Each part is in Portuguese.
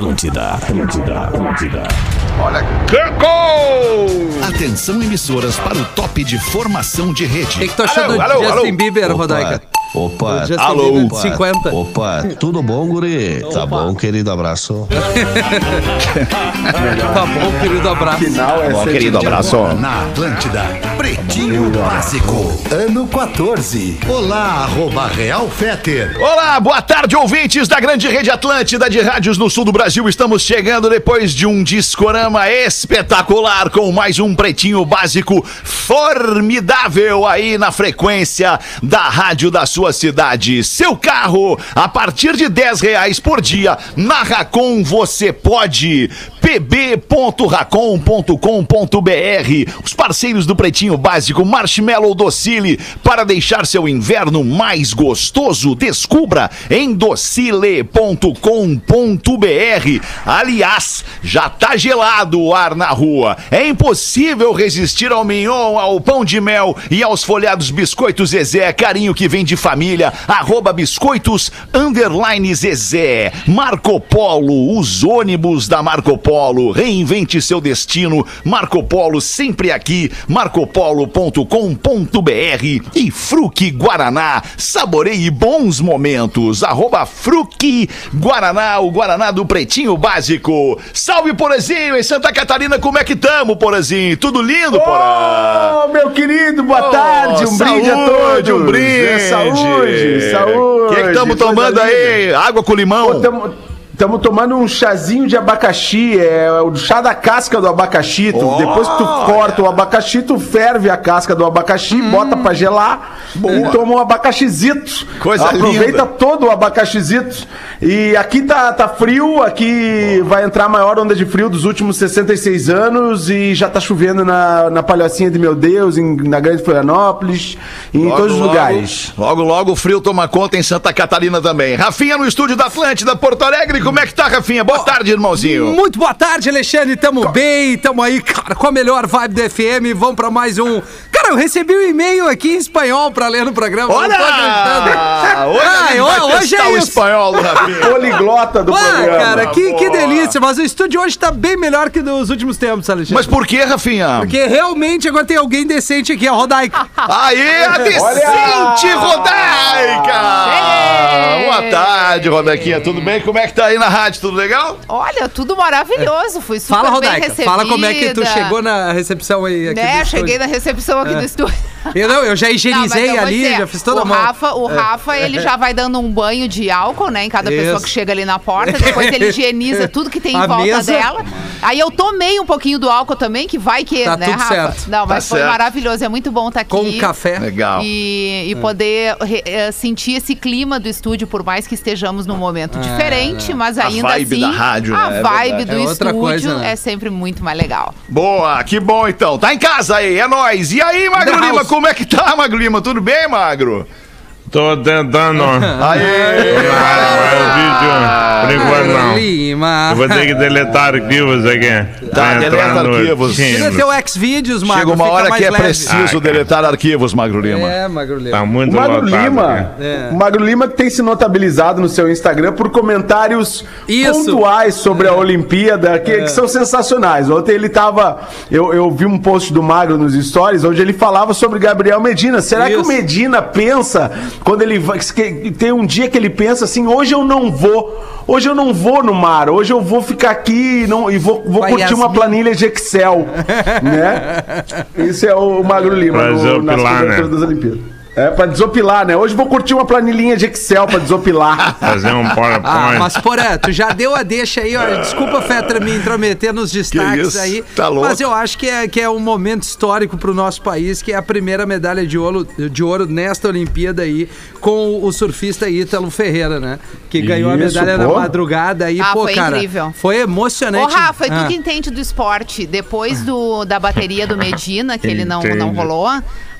Atlântida, Atlântida, Atlântida. Olha, Cancol! Atenção emissoras para o top de formação de O que, rede. que tu achou Alô, do alô, Justin alô. Bieber, Rodaica? Opa, alô. Bieber de 50. opa, tudo bom, guri? Tá bom, querido, abraço. Tá bom, querido abraço. Final é Bom, querido, abraço. Na Atlântida, Pretinho Básico, ano 14. Olá, arroba Real Feter. Olá, boa tarde, ouvintes da grande rede Atlântida de rádios no sul do Brasil. Estamos chegando depois de um discorama espetacular com mais um pretinho básico formidável aí na frequência da rádio da sua cidade. Seu carro, a partir de 10 reais por dia, na Racon você pode. pb.racon.com.br Os parceiros do Pretinho Básico Marshmallow Docile para deixar seu inverno mais gostoso. Descubra em docile.com.br. Aliás, já tá gelado o ar na rua. É impossível resistir ao mignon, ao pão de mel e aos folhados biscoitos Zezé, carinho que vem de família. Arroba biscoitos underline Zezé. Marco Polo, os ônibus da Marco Polo. Reinvente seu destino. Marco Polo sempre aqui. marcopolo.com.br e Fruque Guaraná. Saboreie bons momentos. Arroba Fruque Guaraná, o Guaraná do Pretinho Básico. Salve, Porazinho, em Santa Catarina, como é que tamo, Porazinho? Tudo lindo, Porã? Ô, meu querido, boa Oh, tarde, um brinde a saúde, todos. Um brinde, É, saúde, saúde. O que estamos coisa tomando aí? Água com limão? Estamos tomando um chazinho de abacaxi, é o chá da casca do abacaxi. Tu- Oh, depois que tu corta o abacaxi, tu ferve a casca do abacaxi, bota pra gelar e toma um abacaxizito. Coisa Aproveita linda. todo o abacaxizito. E aqui tá, tá frio, aqui vai entrar a maior onda de frio dos últimos 66 anos e já tá chovendo na, na Palhocinha de Meu Deus, em- na Grande Florianópolis, em Logo, todos os logo, lugares. Logo, logo o frio toma conta em Santa Catarina também. Rafinha no estúdio da Atlântida, Porto Alegre. Como é que tá, Rafinha? Boa tarde, irmãozinho. Muito boa tarde, Alexandre. Tamo bem, tamo aí, cara, com a melhor vibe do FM. Vamos pra mais um. Cara, eu recebi um e-mail aqui em espanhol pra ler no programa. Olha! Não tô acreditando. Hoje a Ai, gente vai hoje é o isso. espanhol. Poliglota do Ah, programa. cara, que, que delícia. Mas o estúdio hoje tá bem melhor que dos últimos tempos, Alexandre. Mas por que, Rafinha? Porque realmente agora tem alguém decente aqui, a Rodaica. Aê, a decente Rodaica! Boa tarde, Rodaquinha. Tudo bem? Como é que tá aí na rádio? Tudo legal? Olha, tudo maravilhoso. Fui super Fala, bem Rodaica. recebida. Fala como é que tu chegou na recepção aí. Aqui Né, cheguei na recepção aqui do estúdio. Eu, não, eu já Não, mas higienizei vou ali, dizer, já fiz toda o a mão. Rafa, o Rafa, ele já vai dando um banho de álcool, né, em cada pessoa Isso. que chega ali na porta. Depois ele higieniza tudo que tem em A volta mesa. dela. Aí eu tomei um pouquinho do álcool também, que vai que, Tá né, tudo Rafa? certo. Não, mas Tá foi certo. maravilhoso. É muito bom estar aqui. Com café. Legal. E, e poder re- eh, sentir esse clima do estúdio, por mais que estejamos num momento diferente, mas A ainda vibe assim, da rádio, a né? É vibe verdade. do É outra estúdio coisa, né? é sempre muito mais legal. Boa, que bom então. Tá em casa aí, é nóis. E aí, Magro Lima, como é que tá, Magro Lima? Tudo bem, Magro? Tô tentando. Aê! Mas o vídeo, por enquanto não. Lima. Eu vou ter que deletar arquivos aqui. Tá, deleta arquivos. Tira teu Xvideos, Magro. Chega uma hora que é leve. preciso Ah, deletar arquivos, Magro Lima. É, Magro Lima. Tá muito O Magro lotado Lima. É. o Magro Lima que tem se notabilizado no seu Instagram por comentários Isso. pontuais sobre a Olimpíada, que, que são sensacionais. Ontem ele tava. Eu, eu vi um post do Magro nos stories onde ele falava sobre Gabriel Medina. Será que Isso. o Medina pensa, quando ele vai. que tem um dia que ele pensa assim, hoje eu não vou. Hoje eu não vou no mar, hoje eu vou ficar aqui e, não, e vou, vou Com a curtir uma planilha de Excel. né? Isso é o Magro Lima no, nas coberturas né? das Olimpíadas. É, pra desopilar, né? Hoje vou curtir uma planilhinha de Excel pra desopilar. Fazer um Ah, PowerPoint. mas porra, tu já deu a deixa aí, ó. Desculpa, Fetra, me intrometer nos destaques isso? aí. Tá louco. Mas eu acho que é, que é um momento histórico pro nosso país, que é a primeira medalha de ouro, de ouro nesta Olimpíada aí, com o surfista Ítalo Ferreira, né? Que ganhou a medalha pô. na madrugada aí, Ah, pô, foi cara. incrível. Foi emocionante. Ô, Rafa, e tu Ah. que entende do esporte, depois do, da bateria do Medina, que ele não, não rolou,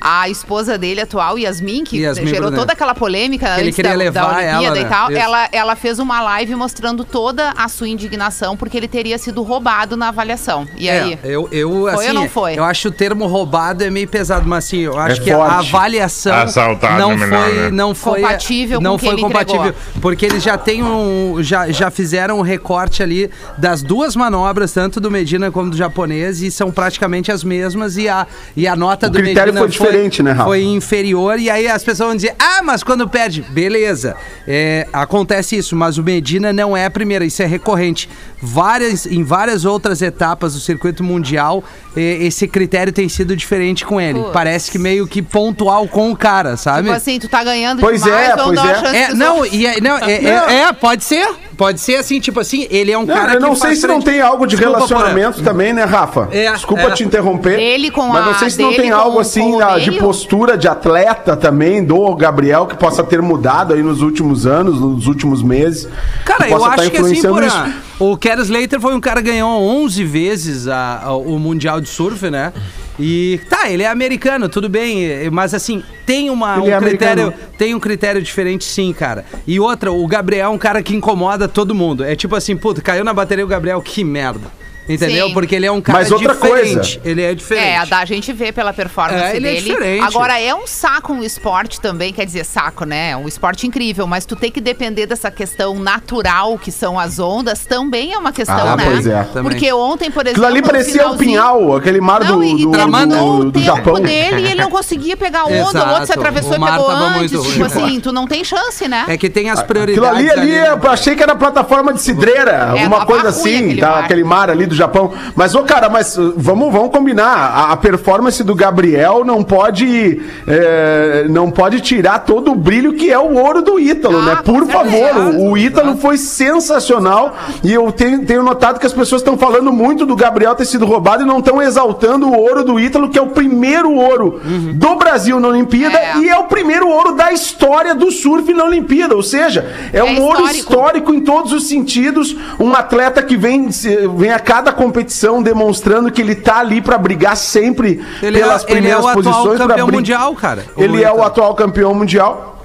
a esposa dele atual, Yasmin, que Yasmin gerou Brunet. toda aquela polêmica Que ele antes queria da, levar da Olimpíada ela, e né? tal, Isso. ela, ela fez uma live mostrando toda a sua indignação porque ele teria sido roubado na avaliação. E aí? É, eu, eu, Foi assim, ou não foi? Eu acho o termo roubado é meio pesado, mas assim, eu acho É que a forte. avaliação Assaltado não é melhor, foi, né? não foi Compatível não com o que foi ele compatível, entregou. porque eles já têm um, já, já fizeram um recorte ali das duas manobras, tanto do Medina como do japonês, e são praticamente as mesmas e a, e a nota O do critério Medina foi diferente, né, Rafa? Foi inferior e aí as pessoas vão dizer: "Ah, mas quando perde, beleza". É, acontece isso, mas o Medina não é a primeira, isso é recorrente. Várias em várias outras etapas do circuito mundial, eh, esse critério tem sido diferente com ele. Putz. Parece que meio que pontual com o cara, sabe? Tipo assim, tu tá ganhando Pois demais, é, pois uma é. chance É, pros não, e é, não, é, é- é, pode ser. Pode ser assim, tipo assim, ele é um Não, cara eu que não sei faz se não tem algo de Desculpa, relacionamento também, né, Rafa? É, Desculpa é. te interromper. Dele com mas não a- sei se não tem algo assim da- de postura de atleta também do Gabriel que possa ter mudado aí nos últimos anos, nos últimos meses. Cara, eu tá acho que assim, Porã, isso. o Keres Slater foi um cara que ganhou 11 vezes a- a- o Mundial de Surf, né? E tá, ele é americano, tudo bem, mas assim, tem uma, Ele um é critério, americano. tem um critério diferente sim, cara. E outra, o Gabriel é um cara que incomoda todo mundo. É tipo assim, puta, caiu na bateria o Gabriel, que merda. Entendeu? Sim. Porque ele é um cara Mas outra diferente. coisa. Ele é diferente. É, a da gente vê pela performance É, ele é dele. diferente. Agora, é um saco um esporte também, quer dizer, saco, né? É um esporte incrível, mas tu tem que depender dessa questão natural, que são as ondas, também é uma questão, Ah, né? pois é. Porque ontem, por Aquilo exemplo. ali no parecia o finalzinho- Pinhal, aquele mar Não, do, e, e do, o do tempo Japão. dele e ele não conseguia pegar onda. o outro se Exato. atravessou e pegou antes. muito Tipo ruim. assim, tu não tem chance, né? É que tem as Aquilo prioridades. ali, ali, né? eu achei que era plataforma de cidreira, alguma tava coisa assim, aquele tá, mar. aquele mar ali do Japão. Mas, ô cara, mas uh, vamos, vamos combinar, a, a performance do Gabriel não pode é, não pode tirar todo o brilho que é o ouro do Ítalo, Ah, né? Por favor, o, o Ítalo foi sensacional e eu tenho, tenho notado que as pessoas estão falando muito do Gabriel ter sido roubado e não estão exaltando o ouro do Ítalo, que é o primeiro ouro do Brasil na Olimpíada É. e é o primeiro ouro da história do surf na Olimpíada, ou seja, é, É um ouro histórico. histórico em todos os sentidos, um atleta que vem, vem a cada competição demonstrando que ele tá ali pra brigar sempre Ele é- pelas ele é primeiras o atual posições. pra campeão mundial, cara. Ele é o atual campeão mundial.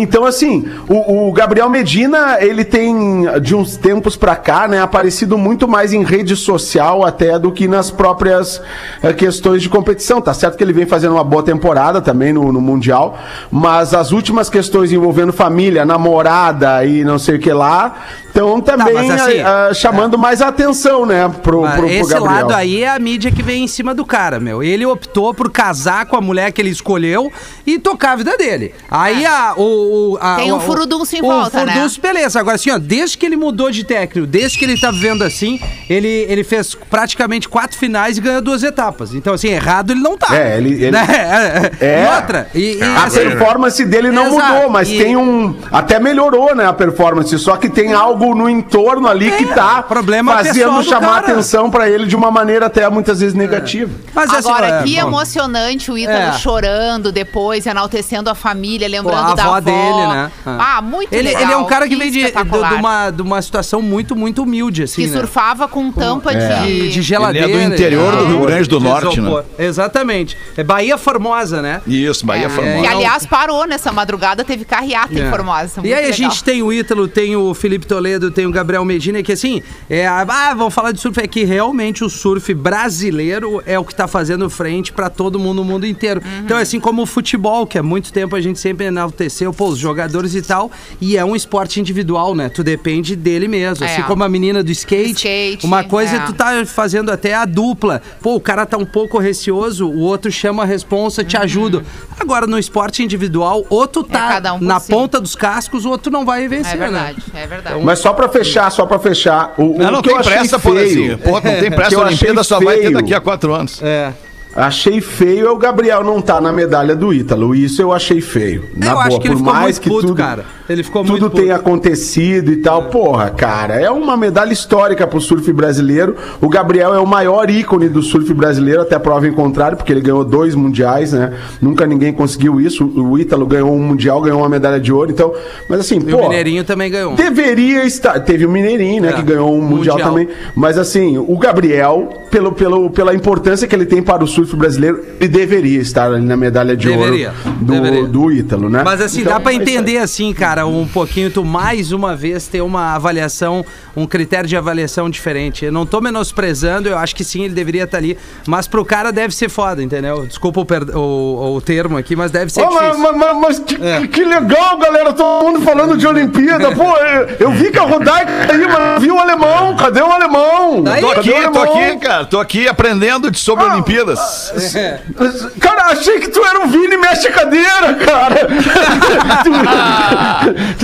Então, assim, o, o Gabriel Medina, ele tem, de uns tempos pra cá, né, aparecido muito mais em rede social até do que nas próprias eh, questões de competição. Tá certo que ele vem fazendo uma boa temporada também no, no Mundial, mas as últimas questões envolvendo família, namorada e não sei o que lá, estão também mas assim, ah, ah, chamando mais a atenção, né, pro, pro, pro esse Gabriel. lado aí é a mídia que vem em cima do cara, meu. Ele optou por casar com a mulher que ele escolheu e tocar a vida dele. Aí a, o, o- a- Tem um o- furdunço em o volta, né? furdunço, beleza. Agora assim, ó, desde que ele mudou de técnico, desde que ele tá vivendo assim, ele, ele fez praticamente quatro finais e ganhou duas etapas. Então, assim, errado ele não tá. É, ele- ele- Né? É. E outra. E, e, A assim, performance dele não Exato. mudou, mas E- tem um. Até melhorou, né, a performance. Só que tem algo no entorno ali que tá problema fazendo do chamar cara. atenção pra ele de uma maneira até muitas vezes negativa. mas, assim, Agora, é, que emocionante o Ítalo É. chorando depois, enaltecendo a família, lembrando Pô, a da avó avó. dele, né? Ah, muito ele, legal. ele é um cara que, vem de, de, de uma, de uma situação muito, muito humilde, assim, Que né? surfava com tampa É. de, de... de geladeira. Ele é do interior do Rio Grande do de Norte, né? Exatamente. É Bahia Formosa, né? Isso, Bahia É, Formosa. que, aliás, parou nessa madrugada, teve carreata em É. Formosa. E aí a legal. gente tem o Ítalo, tem o Felipe Toledo, tem o Gabriel Medina, que assim, é, ah, vamos falar de surf, é que realmente o surf brasileiro é o que tá fazendo frente pra todo mundo no mundo inteiro. Uhum. Então é assim como o futebol, que há muito tempo a gente sempre enalteceu, pô, os jogadores e tal, e é um esporte individual, né? Tu depende dele mesmo. É. Assim como a menina do skate, Skate, uma coisa é tu tá fazendo até a dupla. Pô, o cara tá um pouco receoso, o outro chama a responsa, te ajuda. Agora, no esporte individual, ou tu tá Uhum. É um por na si. ponta dos cascos, o outro não vai vencer, É verdade, né? é verdade. Mas só pra fechar, só pra fechar. O, o Não, não que eu tem pressa, feio, Porazinho. Porra, não tem que pressa. eu A Olimpíada só vai ter daqui a quatro anos. É. Achei feio é o Gabriel não tá na medalha do Ítalo. Isso eu achei feio. Na eu boa, acho que ele por ficou mais que puto, tudo, cara. Ele ficou tudo muito tenha acontecido e tal. Porra, cara, é uma medalha histórica pro surf brasileiro. O Gabriel é o maior ícone do surf brasileiro, até prova em contrário, porque ele ganhou dois mundiais, né? Nunca ninguém conseguiu isso. O Ítalo ganhou um mundial, ganhou uma medalha de ouro. Então, mas assim, pô. o Mineirinho também ganhou. Deveria estar. Teve o Mineirinho, né? É, que ganhou um mundial, mundial. também. Mas assim, o Gabriel pelo, pelo, pela importância que ele tem para o surf brasileiro, ele deveria estar ali na medalha de Deveria, ouro do, deveria. do Ítalo, né? Mas assim, Então, dá pra é entender assim, cara, um pouquinho, tu mais uma vez ter uma avaliação, um critério de avaliação diferente. Eu não tô menosprezando, eu acho que sim, ele deveria estar ali. Mas pro cara deve ser foda, entendeu? Desculpa o, per- o- o termo aqui, mas deve ser mas, difícil. mas- mas- mas que, É. que legal, galera. Todo mundo falando de Olimpíada. Pô, eu, eu vi que a Rodaica aí, mas vi o alemão. Cadê o alemão? Tá. Tô Cadê aqui, o tô aqui, cara. Tô aqui aprendendo de- sobre Ah, Olimpíadas. Cara, achei que tu era um Vini mexe cadeira, cara. tu,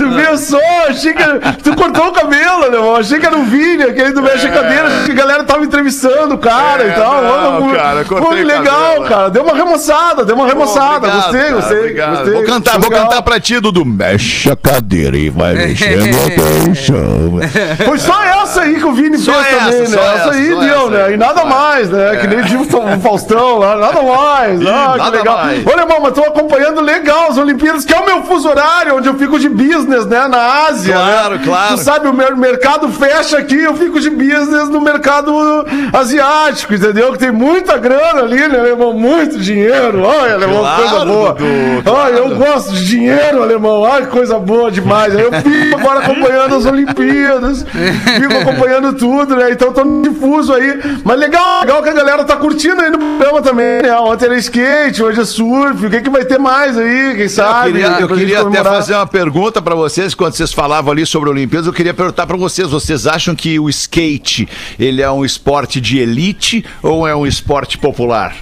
tu viu só? Achei que. Tu cortou o cabelo, alemão. Achei que era um Vini, aquele do mexe cadeira. Achei que a galera tava entrevistando o cara É, e tal. não, Pô, cara, o legal, cabelo. cara. Deu uma remoçada, deu uma remoçada. Obrigado, gostei, cara, gostei, obrigado. gostei. Vou cantar, vou cantar pra ti, Dudu. Mexe a cadeira e vai mexendo até o chão. Foi só essa aí que o Vini Só fez essa, também, né? só Essa, essa, aí deu, essa né? Nada mais, né? Que nem diz o Faustão lá, nada mais. Ih, ah, nada legal. mais. Olha, irmão, mas tô acompanhando legal as Olimpíadas, que é o meu fuso horário, onde eu fico de business, né? Na Ásia. Claro, né? claro. Tu sabe, o mer- mercado fecha aqui, eu fico de business no mercado asiático, entendeu? Que tem muita grana ali, né, irmão? Muito dinheiro. Olha, alemão, Claro, coisa boa. Dudu, Olha, eu gosto de dinheiro, alemão. Ai, que coisa boa demais. Eu fico agora acompanhando as Olimpíadas, fico acompanhando tudo, né? Então tô no difuso aí. Mas legal, legal que a galera tá curtindo aí no programa também, né? Ontem era skate, hoje é surf. O que, que vai ter mais aí? Quem Eu sabe? queria, eu pra gente queria até fazer uma pergunta pra vocês, quando vocês falavam ali sobre Olimpíadas, eu queria perguntar pra vocês, vocês acham que o skate, ele é um esporte de elite ou é um esporte popular?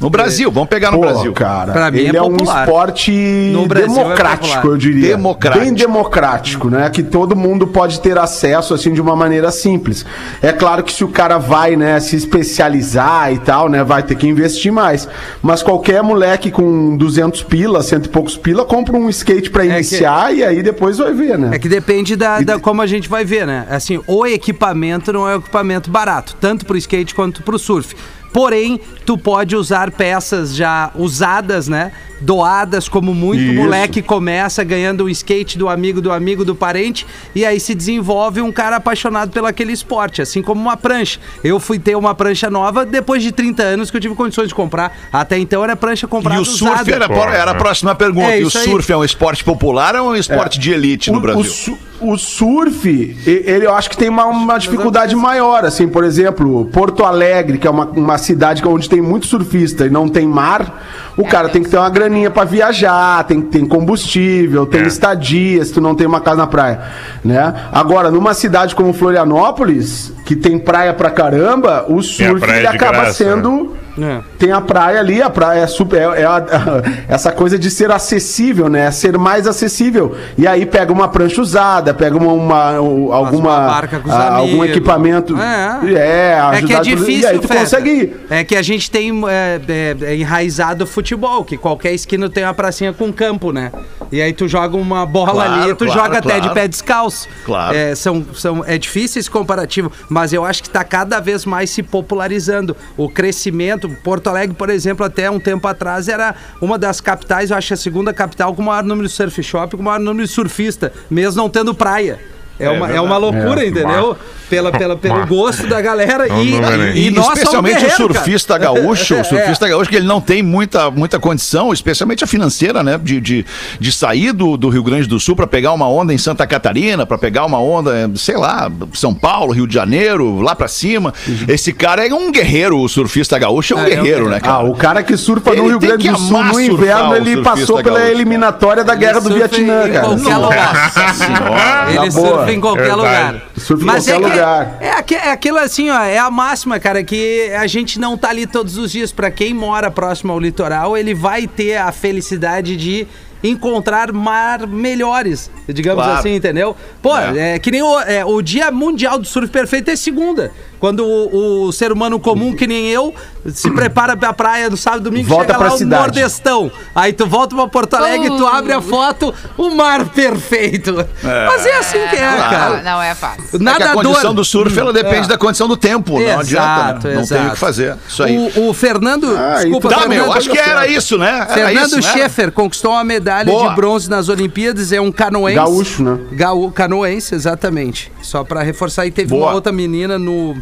No Brasil, vamos pegar no Pô, Brasil. cara, Pra mim ele é é, um esporte é democrático, popular. eu diria. Democrático. Bem democrático, né? Que todo mundo pode ter acesso, assim, de uma maneira simples. É claro que se o cara vai, né, se especializar e tal, né, vai ter que investir mais. Mas qualquer moleque com 200 pila, cento e poucos pila, compra um skate pra que- iniciar e aí depois vai ver, né? É que depende da, da como a gente vai ver, né? Assim, o equipamento não é um equipamento barato, tanto pro skate quanto pro surf. Porém, tu pode usar peças já usadas, né? Doadas, como muito Isso. moleque começa ganhando o skate do amigo, do amigo, do parente, e aí se desenvolve um cara apaixonado pelo aquele esporte, assim como uma prancha. Eu fui ter uma prancha nova depois de 30 anos que eu tive condições de comprar. Até então era prancha comprada E o surf usada. era, era a próxima pergunta. É e o isso aí. surf é um esporte popular ou é um esporte de elite no O- Brasil? O, o surf, e- ele eu acho que tem uma, uma dificuldade maior, assim, por exemplo, Porto Alegre, que é uma, uma cidade onde tem muito surfista e não tem mar, o cara tem que ter uma graninha pra viajar, tem que ter combustível, tem É. estadia, se tu não tem uma casa na praia, né? Agora, numa cidade como Florianópolis, que tem praia pra caramba, o surf praia ele acaba graça, sendo É. tem a praia ali, a praia é super. É, é a- essa coisa de ser acessível, né? Ser mais acessível. E aí pega uma prancha usada, pega uma, uma- alguma. uma barca com os ah, algum equipamento. É. É, É que é difícil, E aí tu Feta. consegue ir. É que a gente tem é, é, é enraizado o futebol, que qualquer esquina tem uma pracinha com campo, né? E aí tu joga uma bola Claro, ali, tu claro, joga até de claro. pé descalço. Claro. É, são, são, é difícil esse comparativo, mas eu acho que tá cada vez mais se popularizando. O crescimento, Porto Alegre, por exemplo, até um tempo atrás era uma das capitais, eu acho a segunda capital com o maior número de surf shop, com o maior número de surfista, mesmo não tendo praia. É, uma, é uma loucura, É. entendeu? Pela, pela, pelo gosto da galera. É um E, aí. e, E, somos especialmente o guerreiro, cara. surfista gaúcho, É. o surfista gaúcho, que ele não tem muita, muita condição, especialmente a financeira, né? De, de, de sair do, do Rio Grande do Sul para pegar uma onda em Santa Catarina, para pegar uma onda, sei lá, São Paulo, Rio de Janeiro, lá para cima. Esse cara é um guerreiro, o surfista gaúcho é um É, é um guerreiro, né, Ah, cara? o cara que surfa Ele no Rio Grande do Sul no inverno, ele surfista passou pela gaúcho, eliminatória da Guerra do Vietnã, cara. Nossa senhora. Ele surfa em qualquer Verdade. lugar. Surfa em Mas qualquer é que- lugar. É, aque- é aquilo assim, ó, é a máxima, cara, que a gente não tá ali todos os dias. Pra quem mora próximo ao litoral, ele vai ter a felicidade de encontrar mar melhores, digamos Claro. assim, entendeu? Pô, É. é, que nem o, é, o Dia Mundial do Surf Perfeito é segunda. Quando o, o ser humano comum, que nem eu, se prepara pra praia no sábado e domingo, Volta chega pra lá o cidade. Nordestão. Aí tu volta pra Porto Alegre, tu abre a foto, o mar perfeito. Mas é assim que é, não, cara. Não é fácil. É que a condição do surf, ela depende É. da condição do tempo, não adianta, né? Não tem o que fazer. Isso aí. O, o Fernando. Ah, desculpa, Tá, Fernando, meu, acho que era isso, né? Era Fernando isso, né? Schaeffer conquistou uma medalha Boa. de bronze nas Olimpíadas, é um canoense. Gaúcho, né? Gaú, canoense, exatamente. Só pra reforçar, e teve Boa. uma outra menina no.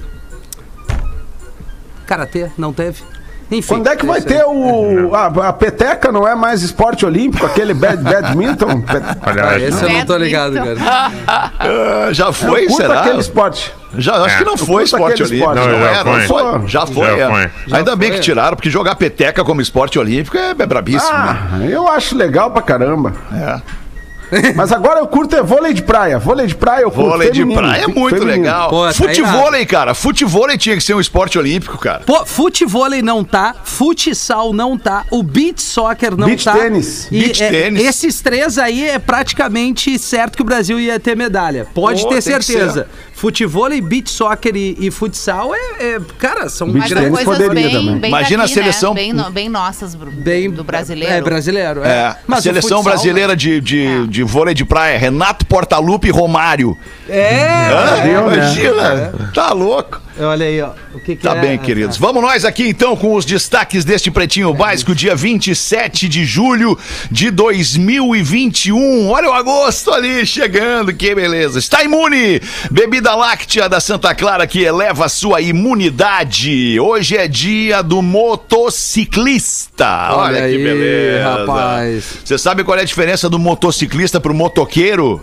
Karatê, não teve. Enfim. Quando é que vai isso aí. ter o. A, a peteca não é mais esporte olímpico, aquele bad, badminton? Pet- Olha, Ah, esse eu não tô ligado, cara. Ah, já foi, será? aquele esporte. Já, acho que não foi esporte aquele olímpico. esporte. Não, Não, já era, não foi. foi. Já foi. Já é. foi. Ainda bem foi, que é. tiraram, porque jogar peteca como esporte olímpico é, é brabíssimo. né? Ah, eu acho legal pra caramba. É. Mas agora eu curto é vôlei de praia. Vôlei de praia eu curto. Vôlei de feminino, praia é muito feminino. legal. Pô, tá Futevôlei, cara. Futevôlei tinha que ser um esporte olímpico, cara. Pô, futevôlei não tá, futsal não tá, o beach soccer não Beach tá. tênis. E Beach é, tênis. esses três aí é praticamente certo que o Brasil ia ter medalha. Pode Pô, ter certeza. Futevôlei, beach soccer e, e futsal é, é- cara, são Beach tênis coisas poderia bem, também. bem Imagina a daqui, seleção- Né? Bem, no- bem nossas, bem do brasileiro. É brasileiro, é. É, Mas o seleção futsal, brasileira de, de, É. de vôlei de praia, Renato Portaluppi e Romário. É, Hã? Né? Imagina, tá louco. Olha aí, ó. O que, que Tá é? bem, queridos. Vamos nós aqui então com os destaques deste Pretinho Básico, dia 27 de julho de 2021. Olha o agosto ali chegando, que beleza. Está imune! Bebida láctea da Santa Clara que eleva a sua imunidade. Hoje é dia do motociclista. Olha, Olha que aí, beleza. rapaz. Você sabe qual é a diferença do motociclista pro motoqueiro?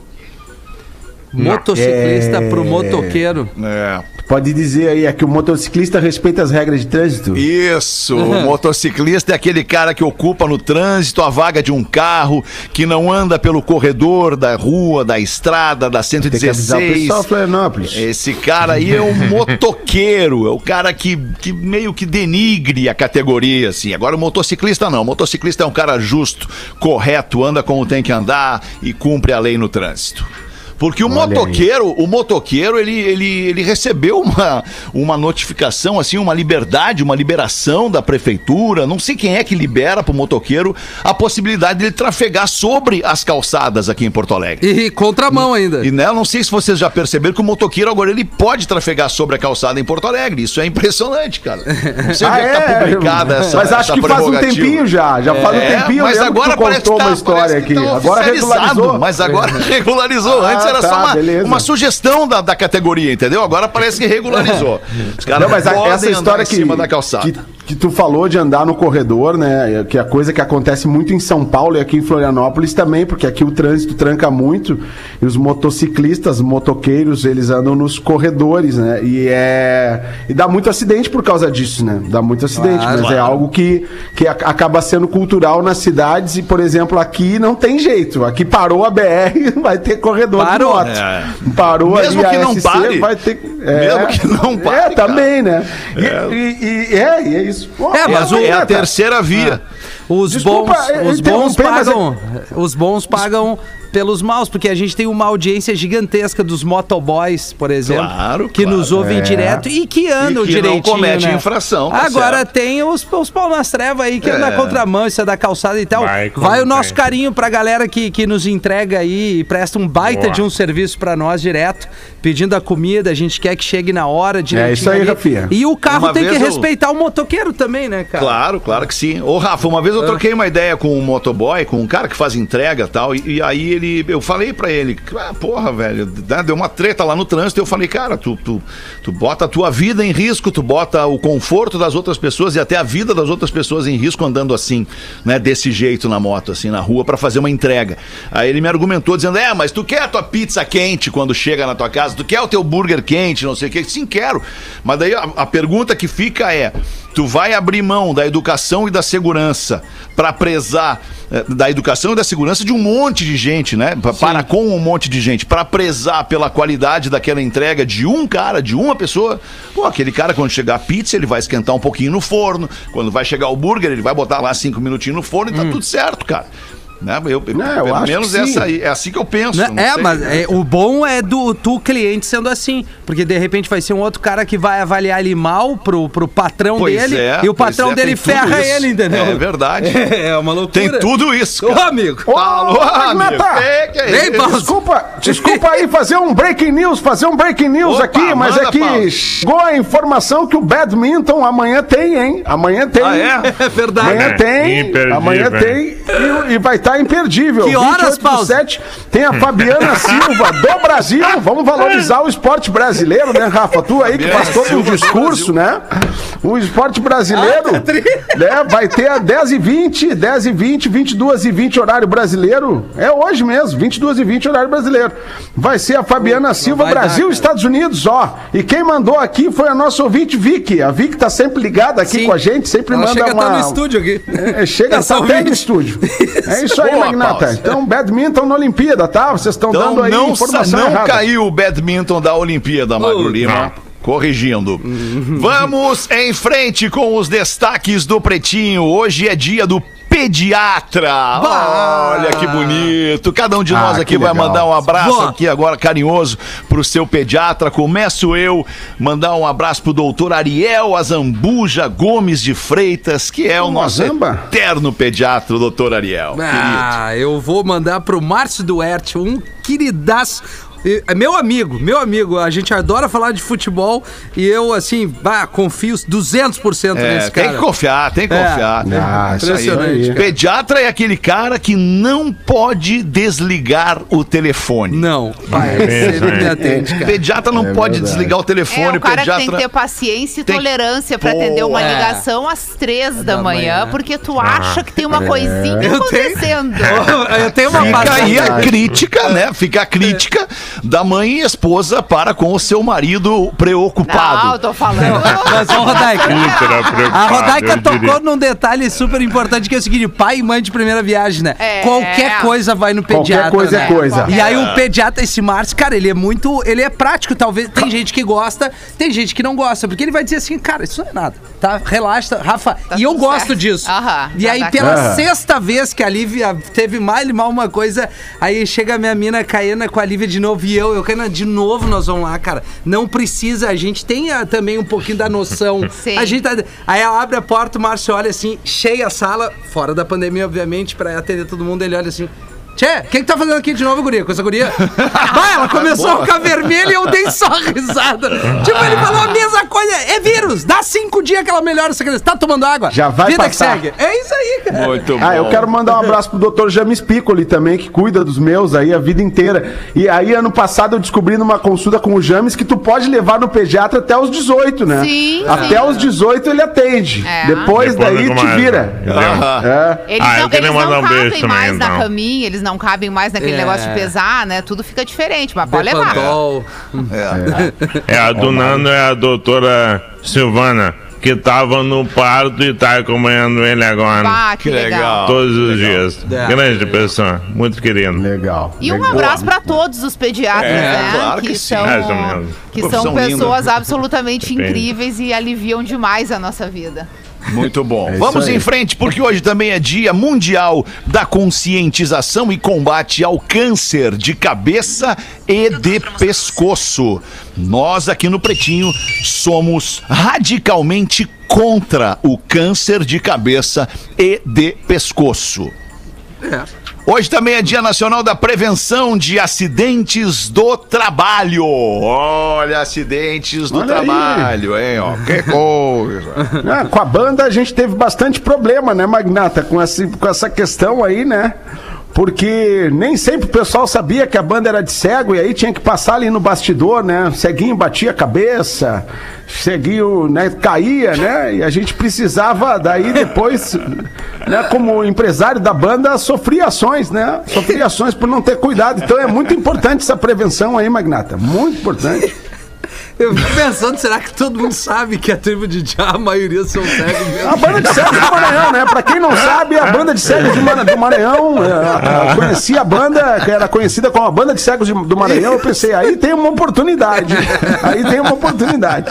Motociclista É. pro motoqueiro. É. Pode dizer aí, é que o motociclista respeita as regras de trânsito. Isso, o motociclista é aquele cara que ocupa no trânsito a vaga de um carro, que não anda pelo corredor da rua, da estrada, da Tem que o 116. pessoal, Florianópolis. Esse cara aí é um motoqueiro, é o cara que, que meio que denigre a categoria, assim. Agora o motociclista não, o motociclista é um cara justo, correto, anda como tem que andar e cumpre a lei no trânsito. Porque o Olha motoqueiro, o motoqueiro, ele, ele, ele recebeu uma, uma notificação, assim, uma liberdade, uma liberação da prefeitura. Não sei quem é que libera pro motoqueiro a possibilidade de ele trafegar sobre as calçadas aqui em Porto Alegre. E contramão ainda. E né, eu não sei se vocês já perceberam que o motoqueiro agora ele pode trafegar sobre a calçada em Porto Alegre. Isso é impressionante, cara. Não sei onde é que tá publicada essa Mas acho essa que faz um tempinho já. Já faz um É, tempinho. mas agora que tu parece que contou tá, uma história aqui. que tá agora regularizou. Mas agora regularizou. Ah, Antes era tá, só uma, beleza. uma sugestão da, da categoria, entendeu? Agora parece que regularizou. Os caras Não, mas a- essa história em que, cima da calçada. que, que tu falou de andar no corredor, né? Que é a coisa que acontece muito em São Paulo e aqui em Florianópolis também, porque aqui o trânsito tranca muito e os motociclistas, motoqueiros, eles andam nos corredores, né? E é e dá muito acidente por causa disso, né? Dá muito acidente, Claro. mas é Claro. algo que, que acaba sendo cultural nas cidades e, por exemplo, aqui não tem jeito. Aqui parou a BR, vai ter corredor Parou. de moto. É. Parou Mesmo ali que a não SC, pare. vai ter Mesmo que não pare, É, cara. também, né? E, e- e- é, e é isso. Pô, É, mas É, o- é a terceira via. Os Desculpa, bons, os bons interromper, mas é- pagam, os bons pagam pelos maus, porque a gente tem uma audiência gigantesca dos motoboys, por exemplo, Claro, que claro. nos ouvem É. direto e que andam E que não direitinho, comete né? infração, tá Agora certo. tem os, os pau nas trevas aí que É. andam na contramão, isso é da calçada e tal. Vai, Vai, o nosso tem. carinho pra galera que, que nos entrega aí e presta um baita Boa. de um serviço pra nós direto, pedindo a comida, a gente quer que chegue na hora direitinho isso aí. Rafinha. E o carro Uma tem que eu- respeitar o motoqueiro também, né, cara? Claro, claro que sim. Ô, Rafa, uma vez eu troquei uma ideia com um motoboy, com um cara que faz entrega e tal, e, e aí ele, eu falei pra ele, ah, porra, velho, dá- deu uma treta lá no trânsito, eu falei, cara, tu, tu, tu bota a tua vida em risco, tu bota o conforto das outras pessoas e até a vida das outras pessoas em risco andando assim, né, desse jeito na moto, assim, na rua, pra fazer uma entrega. Aí ele me argumentou dizendo, é, mas tu quer a tua pizza quente quando chega na tua casa, tu quer o teu burger quente, não sei o que, sim, quero. Mas daí a, a pergunta que fica é, tu vai abrir mão da educação e da segurança pra prezar eh, da educação e da segurança de um monte de gente, né? Pa- Para com um monte de gente, pra prezar pela qualidade daquela entrega de um cara, de uma pessoa. Pô, aquele cara quando chegar a pizza, ele vai esquentar um pouquinho no forno. Quando vai chegar o burger, ele vai botar lá cinco minutinhos no forno e tá tudo certo, cara. Né? Eu, eu- Não, eu pelo acho menos essa aí, é assim que eu penso. Né? não É, sei. mas é, o bom é do tu cliente sendo assim, porque de repente vai ser um outro cara que vai avaliar ele mal pro, pro patrão Pois dele é, e o patrão é, dele ferra isso. ele, entendeu? É verdade. É uma loucura. Tem tudo isso, Ô, cara. amigo. Alô, amigo. Agneta! É, que é Vem, isso? Paulo. Desculpa, desculpa aí fazer um breaking news, fazer um breaking news Opa, aqui, mas é que Paulo. chegou a informação que o badminton amanhã tem, hein? Amanhã tem. Ah, é? É verdade. Amanhã É, tem, imperdível, amanhã tem e, e vai estar imperdível. Que horas, 28 do Paulo? 7, tem a Fabiana Silva do Brasil. Vamos valorizar o esporte brasileiro, né, Rafa? Tu aí que faz todo um discurso, né? O esporte brasileiro né, vai ter a 10 e 20, 10 e 20, 22 e 20 horário brasileiro. É hoje mesmo, 22 e 20 horário brasileiro. Vai ser a Fabiana Silva, dar, Brasil, cara. Estados Unidos, ó. E quem mandou aqui foi a nossa ouvinte Vicky. A Vicky tá sempre ligada aqui Sim. com a gente, sempre Ela manda chega uma... tá no estúdio aqui. É, chega tá até no estúdio. É isso aí, Boa, Magnata. Paulo. Então, badminton na Olimpíada, tá? Vocês estão Então dando aí não, informação não errada. caiu o badminton da Olimpíada, Magro Lima. Corrigindo. Vamos em frente com os destaques do Pretinho. Hoje é dia do pediatra. Olha que bonito. Cada um de Ah, nós que aqui vai legal. mandar um abraço aqui agora carinhoso pro seu pediatra. Começo eu mandar um abraço pro doutor Ariel Azambuja Gomes de Freitas, que é o Um nosso Azamba? eterno pediatra, doutor Ariel. querido. Ah, eu vou mandar pro Márcio Duerte, um queridaço. E- É meu amigo, meu amigo. A gente adora falar de futebol e eu, assim, bah, confio 200% É, nesse tem cara. que confiar, tem que É. confiar. Ah, isso aí. Impressionante, cara. Pediatra é aquele cara que não pode desligar o telefone. Não, pai, É, sempre me é. atende, cara. Pediatra não É pode verdade. desligar o É, telefone. o cara que pediatra tem que ter paciência e tem- tolerância pra Pô, atender uma é. ligação às três da, Da manhã, manhã. porque tu acha que tem uma coisinha Eu tenho- acontecendo. Eu tenho uma Fica aí a crítica, né? Fica a crítica da mãe e esposa para com o seu marido Não, eu preocupado. tô falando. Mas, ô, Rodaica, preocupado, A Rodaica tocou diria. num detalhe super importante que é o seguinte: pai e mãe de primeira viagem, né? É. Qualquer coisa vai no Qualquer pediatra. coisa é né? coisa. E aí o pediatra, esse Márcio, cara, ele é muito. Ele é prático, talvez. Tem gente que gosta, tem gente que não gosta. Porque ele vai dizer assim, cara, isso não é nada. Tá? Relaxa, Rafa. Tá e eu gosto certo. disso. Aham, e aí, dá pela sexta vez que a Lívia teve mal e mal uma coisa, aí chega a minha mina Caena com a Lívia de novo eu, eu Caena, de novo nós vamos lá, cara. Não precisa, a gente tem ah, também um pouquinho da noção. Sim. A gente tá- Aí ela abre a porta, o Márcio olha assim, cheia a sala, fora da pandemia, obviamente, pra atender todo mundo, ele olha assim. Tchê, o que que tá fazendo aqui de novo, guria? Com essa guria? Vai, ela começou a ficar vermelha e eu dei só risada. Tipo, ele falou a mesma coisa. É vírus, dá cinco dias que ela melhora essa criança. Tá tomando água? Já vai Vida passar. que segue. É isso aí, cara. Muito bom. Ah, eu quero mandar um abraço pro Dr. James Piccoli também, que cuida dos meus aí a vida inteira. E aí, ano passado, eu descobri numa consulta com o James que tu pode levar no pediatra até os 18, né? Sim, Até sim. os 18 ele atende. É. Depois, Depois daí te vira. É. Eles Ah, eu não, queria eles não mandar um beijo cabem também, mais na então. caminha, eles não cabem mais naquele É. negócio de pesar, né? Tudo fica diferente, mas pode levar. Bepantol. É, a do Nando é a doutora Silvana, que tava no parto e tá acompanhando ele agora. Ah, que Que legal. legal. Todos os dias. É. Grande pessoa, muito querido. Legal. E um legal. abraço pra todos os pediatras, É, né? claro que sim. são, É, que são linda. pessoas absolutamente Depende. incríveis e aliviam demais a nossa vida. Muito bom. É Vamos em frente, porque hoje também é Dia Mundial da Conscientização e Combate ao Câncer de Cabeça e de Pescoço. Nós aqui no Pretinho somos radicalmente contra o câncer de cabeça e de pescoço. Hoje também é Dia Nacional da Prevenção de Acidentes do Trabalho. Olha, acidentes do Olha aí. trabalho, hein? Ó, que coisa. Ah, com a banda a gente teve bastante problema, né, Magnata? Com essa, com essa questão aí, né? Porque nem sempre o pessoal sabia que a banda era de cego e aí tinha que passar ali no bastidor, né? Ceguinho batia a cabeça, ceguinho né, caía, né? E a gente precisava daí depois, né, como empresário da banda, sofria ações, né? Sofria ações por não ter cuidado. Então é muito importante essa prevenção aí, Magnata. Muito importante. Eu fico pensando, será que todo mundo sabe que a tribo de Já, a maioria são cegos mesmo? A banda de cegos do Maranhão, né? Pra quem não sabe, a banda de cegos do, do Maranhão, é, eu conheci a banda, que era conhecida como a banda de cegos do Maranhão, eu pensei, aí tem uma oportunidade. Aí tem uma oportunidade.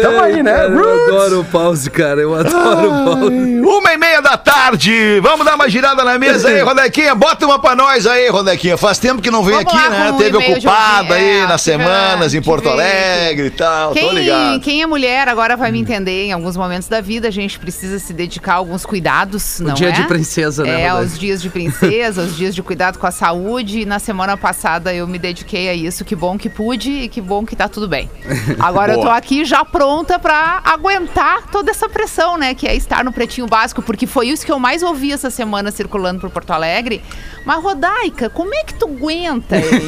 Tamo aí, né? Cara, eu adoro o pause, cara. Eu adoro o pause. Uma e meia da tarde. Vamos dar uma girada na mesa aí, Rodequinha. Bota uma pra nós aí, Rodequinha. Faz tempo que não vem Vamos aqui, lá né? Teve ocupada aí É, nas semanas em Porto Alegre e tal. Tô Quem, ligado. quem é mulher agora vai me entender. Em alguns momentos da vida, a gente precisa se dedicar a alguns cuidados, não dia é? de princesa, né, É, os dias de princesa, os dias de cuidado com a saúde. E na semana passada eu me dediquei a isso. Que bom que pude e que bom que tá tudo bem. Agora eu tô aqui já pronta pra aguentar toda essa pressão, né? Que é estar no Pretinho Básico, porque foi isso que eu mais ouvi essa semana circulando por Porto Alegre. Mas, Rodaica, como é que tu aguenta, hein?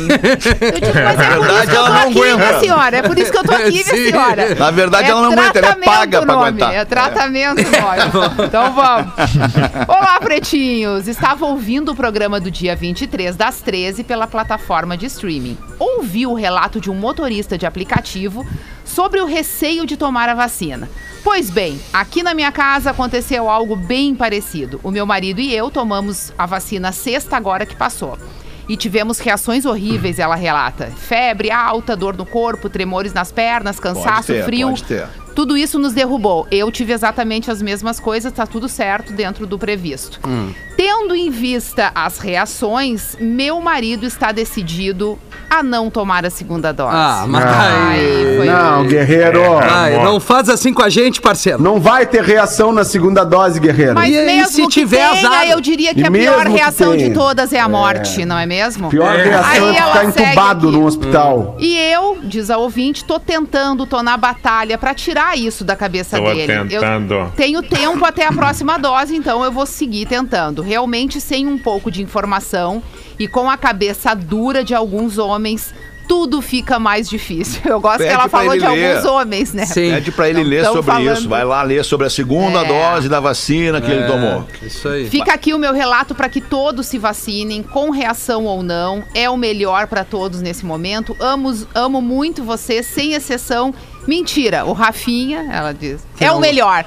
Eu digo, mas é por isso que eu tô ela não aqui, aguenta. minha senhora. É por isso que eu tô aqui, minha Sim. senhora. Na verdade, ela não aguenta, ela é tratamento paga o pra aguentar. É tratamento o nome. Então vamos. Olá, pretinhos. Estava ouvindo o programa do dia 23 das 13 pela plataforma de streaming. Ouvi o relato de um motorista de aplicativo sobre o receio de tomar a vacina. Pois bem, aqui na minha casa aconteceu algo bem parecido. O meu marido e eu tomamos a vacina sexta agora que passou. E tivemos reações horríveis, ela relata. Febre alta, dor no corpo, tremores nas pernas, cansaço, ter, frio. Tudo isso nos derrubou. Eu tive exatamente as mesmas coisas, tá tudo certo dentro do previsto. Tendo em vista as reações, meu marido está decidido a não tomar a segunda dose. Ah, mas Ai, aí. foi- Não, guerreiro. Ai, não faz assim com a gente, parceiro. Não vai ter reação na segunda dose, guerreiro. Mas E aí, mesmo se que tiver tenha, azar? eu diria que E a pior reação de todas é a morte, não é mesmo? Pior reação Aí é ficar entubado aqui. num hospital. E eu, diz a ouvinte, tô tentando, tô na batalha pra tirar isso da cabeça Tô dele. tentando. Eu tenho tempo até a próxima dose, então eu vou seguir tentando. Realmente, sem um pouco de informação e com a cabeça dura de alguns homens, tudo fica mais difícil. Eu gosto Pede que ela falou de ler. alguns homens, né? Sim. Pede pra ele Não ler sobre falando- isso. Vai lá ler sobre a segunda É. dose da vacina que ele tomou. Isso aí. Fica aqui o meu relato para que todos se vacinem, com reação ou não. É o melhor para todos nesse momento. Amo, amo muito você, sem exceção. Mentira, o Rafinha, ela diz, é o melhor.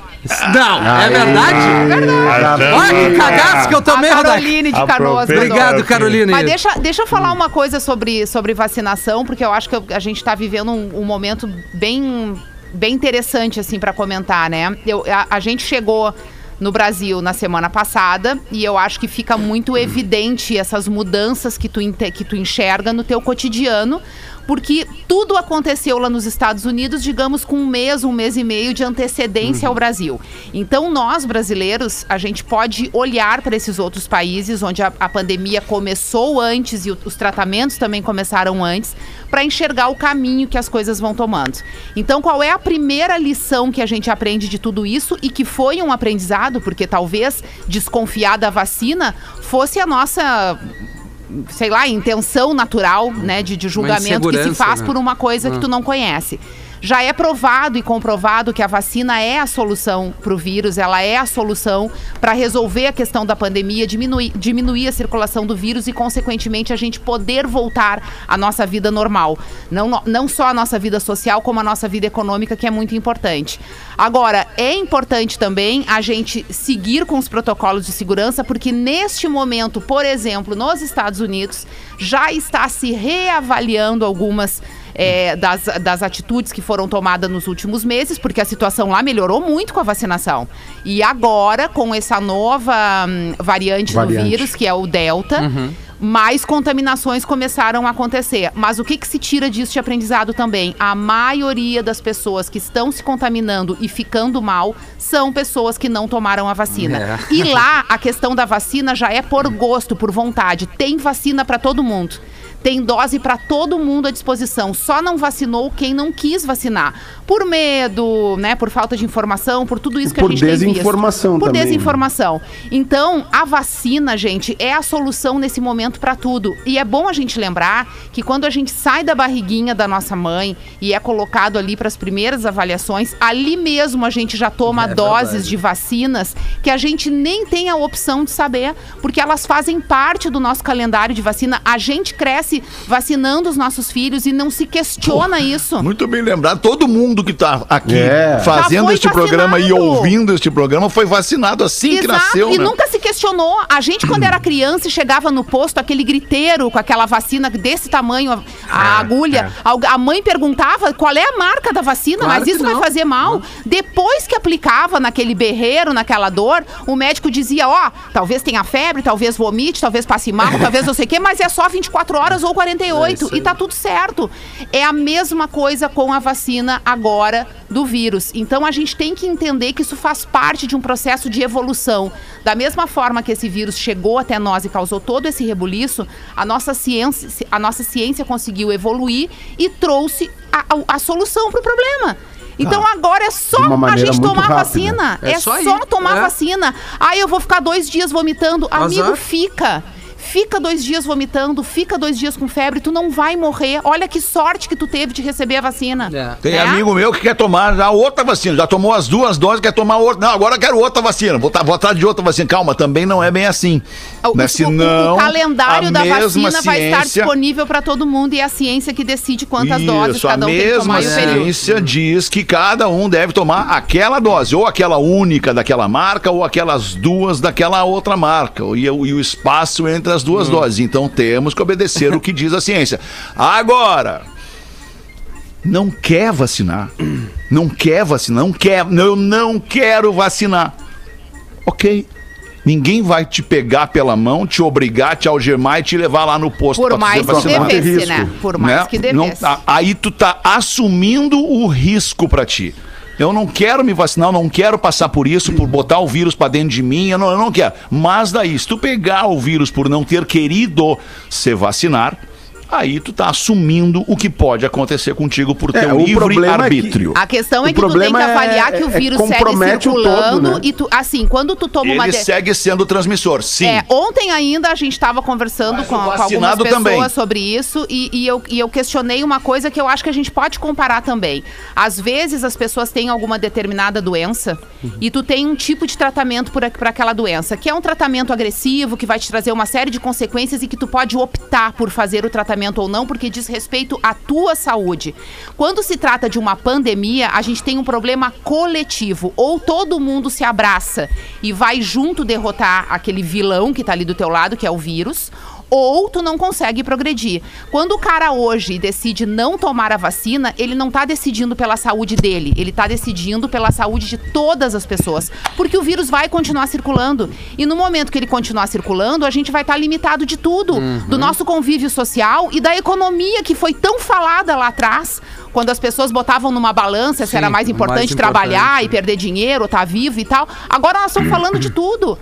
Não, é verdade? Achando Olha que cagaço que eu A tomei, Rodaica. Caroline de Canoas. Mandou. Obrigado, Carolina. Mas deixa, deixa eu falar uma coisa sobre, sobre vacinação, porque eu acho que a gente está vivendo um, um momento bem, bem interessante, assim, para comentar, né? Eu, a, a gente chegou no Brasil na semana passada e eu acho que fica muito evidente essas mudanças que tu, que tu enxerga no teu cotidiano, porque tudo aconteceu lá nos Estados Unidos, digamos, com um mês, um mês e meio de antecedência ao Brasil. Então, nós, brasileiros, a gente pode olhar para esses outros países onde a, a pandemia começou antes e o- os tratamentos também começaram antes, para enxergar o caminho que as coisas vão tomando. Então, qual é a primeira lição que a gente aprende de tudo isso e que foi um aprendizado, porque talvez desconfiar da vacina fosse a nossa sei lá, intenção natural, né, de, de julgamento que se faz né? por uma coisa que tu não conhece. Já é provado e comprovado que a vacina é a solução para o vírus, ela é a solução para resolver a questão da pandemia, diminuir, diminuir a circulação do vírus e, consequentemente, a gente poder voltar à nossa vida normal. Não, não só a nossa vida social, como a nossa vida econômica, que é muito importante. Agora, é importante também a gente seguir com os protocolos de segurança, porque neste momento, por exemplo, nos Estados Unidos, já está se reavaliando algumas é, das, das atitudes que foram tomadas nos últimos meses, porque a situação lá melhorou muito com a vacinação. E agora, com essa nova hum, variante, Variante. do vírus, que é o Delta, mais contaminações começaram a acontecer. Mas o que, que se tira disso de aprendizado também? A maioria das pessoas que estão se contaminando e ficando mal são pessoas que não tomaram a vacina. É. E lá, a questão da vacina já é por gosto, por vontade. Tem vacina para todo mundo. Tem dose para todo mundo à disposição. Só não vacinou quem não quis vacinar. Por medo, né? Por falta de informação, por tudo isso que Por a gente tem visto. desinformação Por também, né? desinformação. Então, a vacina, gente, é a solução nesse momento para tudo. E é bom a gente lembrar que quando a gente sai da barriguinha da nossa mãe e é colocado ali para as primeiras avaliações, ali mesmo a gente já toma É doses verdade. de vacinas que a gente nem tem a opção de saber, porque elas fazem parte do nosso calendário de vacina. A gente cresce vacinando os nossos filhos e não se questiona isso. Muito bem lembrado. Todo mundo que tá aqui É. fazendo este programa e vacinado. ouvindo este programa foi vacinado assim que Exato, nasceu, e né? nunca se questionou. A gente, quando era criança e chegava no posto, aquele griteiro com aquela vacina desse tamanho, a, a agulha, al- a mãe perguntava qual é a marca da vacina, Claro mas que isso vai não. fazer mal. Depois que aplicava naquele berreiro, naquela dor, o médico dizia, ó, talvez tenha febre, talvez vomite, talvez passe mal, talvez não sei o quê, mas é só 24 horas ou 48 e tá tudo certo. É a mesma coisa com a vacina agora do vírus. Então a gente tem que entender que isso faz parte de um processo de evolução. Da mesma forma que esse vírus chegou até nós e causou todo esse rebuliço, a nossa ciência, a nossa ciência conseguiu evoluir e trouxe a, a- a solução para o problema. Então agora é só a gente tomar vacina. É É, só só, tomar É. vacina. Aí eu vou ficar dois dias vomitando. Amigo, Azar. fica. Fica dois dias vomitando, fica dois dias com febre, tu não vai morrer. Olha que sorte que tu teve de receber a vacina. É. Tem Né? amigo meu que quer tomar já outra vacina. Já tomou as duas doses, quer tomar outra. Não, agora eu quero outra vacina. Vou, tá, vou atrás de outra vacina. Calma, também não é bem assim. O, né? o- Senão, o calendário a da vacina vai estar ciência- disponível para todo mundo e é a ciência que decide quantas doses Isso, a cada um tem que tomar e período. ciência diz que cada um deve tomar aquela dose, ou aquela única daquela marca, ou aquelas duas daquela outra marca, e, o- e o espaço entre as Hum. duas doses. Então temos que obedecer o que diz a ciência. Agora, não quer vacinar, não quer vacinar, não quer, eu não quero vacinar. Ok. Ninguém vai te pegar pela mão, te obrigar, te algemar e te levar lá no posto Por pra mais fazer que devesse, né? Por mais né? que Não devesse. tá- aí tu tá assumindo o risco pra ti. Eu não quero me vacinar, eu não quero passar por isso, por botar o vírus pra dentro de mim, eu não, eu não quero. Mas daí, se tu pegar o vírus por não ter querido se vacinar, aí tu tá assumindo o que pode acontecer contigo por É, teu o livre problema é que- arbítrio. A questão O é que tu tem que é- avaliar que o é- vírus segue compromete o todo, circulando né? e tu, assim, quando tu toma uma Ele de... segue sendo transmissor, sim. É, ontem ainda a gente estava conversando Mas com, o com algumas pessoas também. sobre isso e, e eu, e eu questionei uma coisa que eu acho que a gente pode comparar também. Às vezes as pessoas têm alguma determinada doença e tu tem um tipo de tratamento para aquela doença, que é um tratamento agressivo, que vai te trazer uma série de consequências e que tu pode optar por fazer o tratamento ou não, porque diz respeito à tua saúde. Quando se trata de uma pandemia, a gente tem um problema coletivo. Ou todo mundo se abraça e vai junto derrotar aquele vilão que tá ali do teu lado, que é o vírus, ou tu não consegue progredir. Quando o cara hoje decide não tomar a vacina, ele não tá decidindo pela saúde dele, ele tá decidindo pela saúde de todas as pessoas, porque o vírus vai continuar circulando. E no momento que ele continuar circulando, a gente vai estar limitado de tudo, Uhum. do nosso convívio social e da economia que foi tão falada lá atrás, quando as pessoas botavam numa balança se Sim, era mais importante mais trabalhar importante. e perder dinheiro, estar vivo e tal. Agora nós estamos falando de tudo.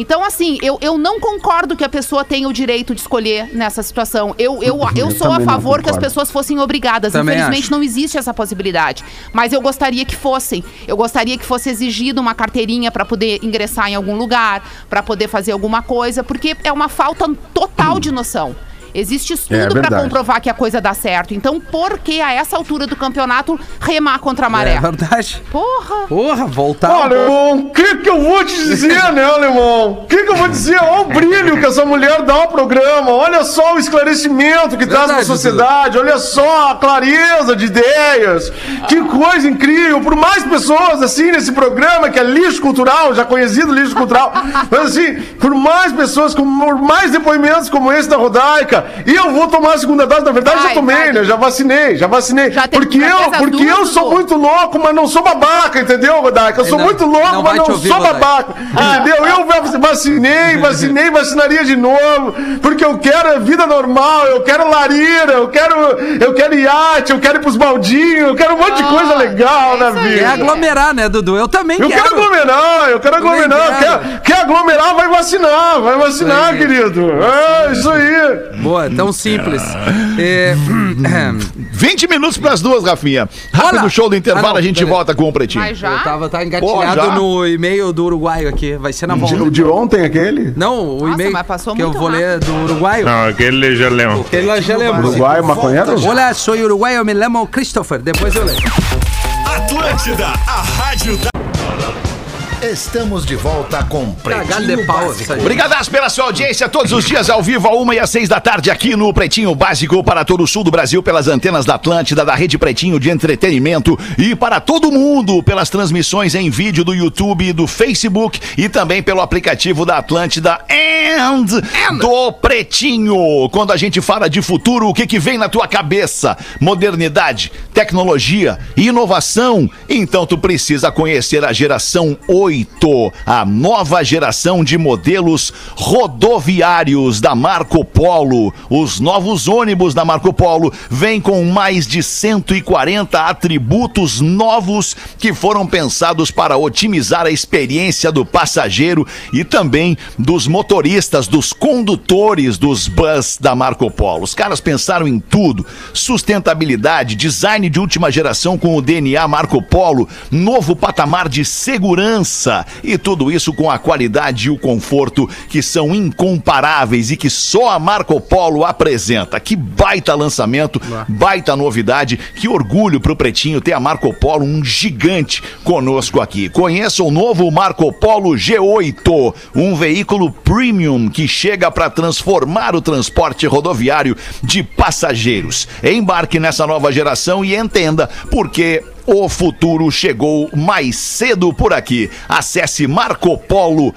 Então, assim, eu, eu não concordo que a pessoa tenha o direito de escolher nessa situação. Eu, eu, eu, sou a favor que as pessoas fossem obrigadas. Também Infelizmente, acho. não existe essa possibilidade. Mas eu gostaria que fossem. Eu gostaria que fosse exigido uma carteirinha para poder ingressar em algum lugar, para poder fazer alguma coisa, porque é uma falta total de noção. Existe estudo É para verdade. comprovar que a coisa dá certo. Então, por que a essa altura do campeonato remar contra a maré? É verdade. Porra! Porra, voltar. Ó, alemão, o que que eu vou te dizer, né, alemão? O que que eu vou dizer? Olha o brilho que essa mulher dá ao programa. Olha só o esclarecimento que traz pra Verdade, sociedade. Olha só a clareza de ideias. Que coisa incrível. Por mais pessoas, assim, nesse programa, que é lixo cultural, já conhecido lixo cultural. Mas, assim, por mais pessoas, com, por mais depoimentos como esse da Rodaica, e eu vou tomar a segunda dose. Na verdade, já Vai, tomei, vai. né? Já vacinei, já vacinei. Já porque já eu, porque eu sou muito louco, mas não sou babaca, entendeu, Rodaica? Eu sou Não- muito louco, não mas não ouvir, sou babaca. Entendeu? Eu va- vacinei, vacinei, vacinaria de novo. Porque eu quero a vida normal, eu quero larira, eu quero, eu quero iate, eu quero ir pros baldinhos, eu quero um monte de coisa Ah, legal é na vida. aglomerar, né, Dudu? Eu também Eu quero. quero aglomerar, eu quero aglomerar. Quer, quer aglomerar, vai vacinar, vai vacinar, querido. É, isso aí. Boa, tão simples. É, 20 minutos pras duas, Rafinha. Rápido Olha. show do intervalo, Ah, não, a gente beleza. volta com o pretinho. Mas já? eu tava tá Pô, engatilhado já? no e-mail do uruguaio aqui. Vai ser na volta. O de ontem, aquele? Não, o Nossa, e-mail mas passou que eu vou ler rápido. do uruguaio. Não, aquele já lembro. Ele lá já lembra. Uruguai, maconheiro? Olá, sou uruguaio, me chamo Christopher. Depois eu leio. Atlântida, a rádio da... Estamos de volta com de Pretinho pau aí. Obrigadas pela sua audiência todos os dias ao vivo, a uma e às seis da tarde, aqui no Pretinho Básico, para todo o sul do Brasil, pelas antenas da Atlântida, da Rede Pretinho de Entretenimento e para todo mundo, pelas transmissões em vídeo do YouTube e do Facebook e também pelo aplicativo da Atlântida and, do Pretinho. Quando a gente fala de futuro, o que, que vem na tua cabeça? Modernidade, tecnologia, inovação? Então tu precisa conhecer a geração 8, a nova geração de modelos rodoviários da Marco Polo. Os novos ônibus da Marco Polo vêm com mais de 140 atributos novos que foram pensados para otimizar a experiência do passageiro e também dos motoristas, dos condutores dos bus da Marco Polo. Os caras pensaram em tudo: sustentabilidade, design de última geração com o DNA Marco Polo, novo patamar de segurança segurança. E tudo isso com a qualidade e o conforto que são incomparáveis e que só a Marco Polo apresenta. Que baita lançamento, baita novidade. Que orgulho pro Pretinho ter a Marco Polo, um gigante conosco aqui. Conheça o novo Marco Polo G8, um veículo premium que chega para transformar o transporte rodoviário de passageiros. Embarque nessa nova geração e entenda por que o futuro chegou mais cedo por aqui. Acesse Marco Polo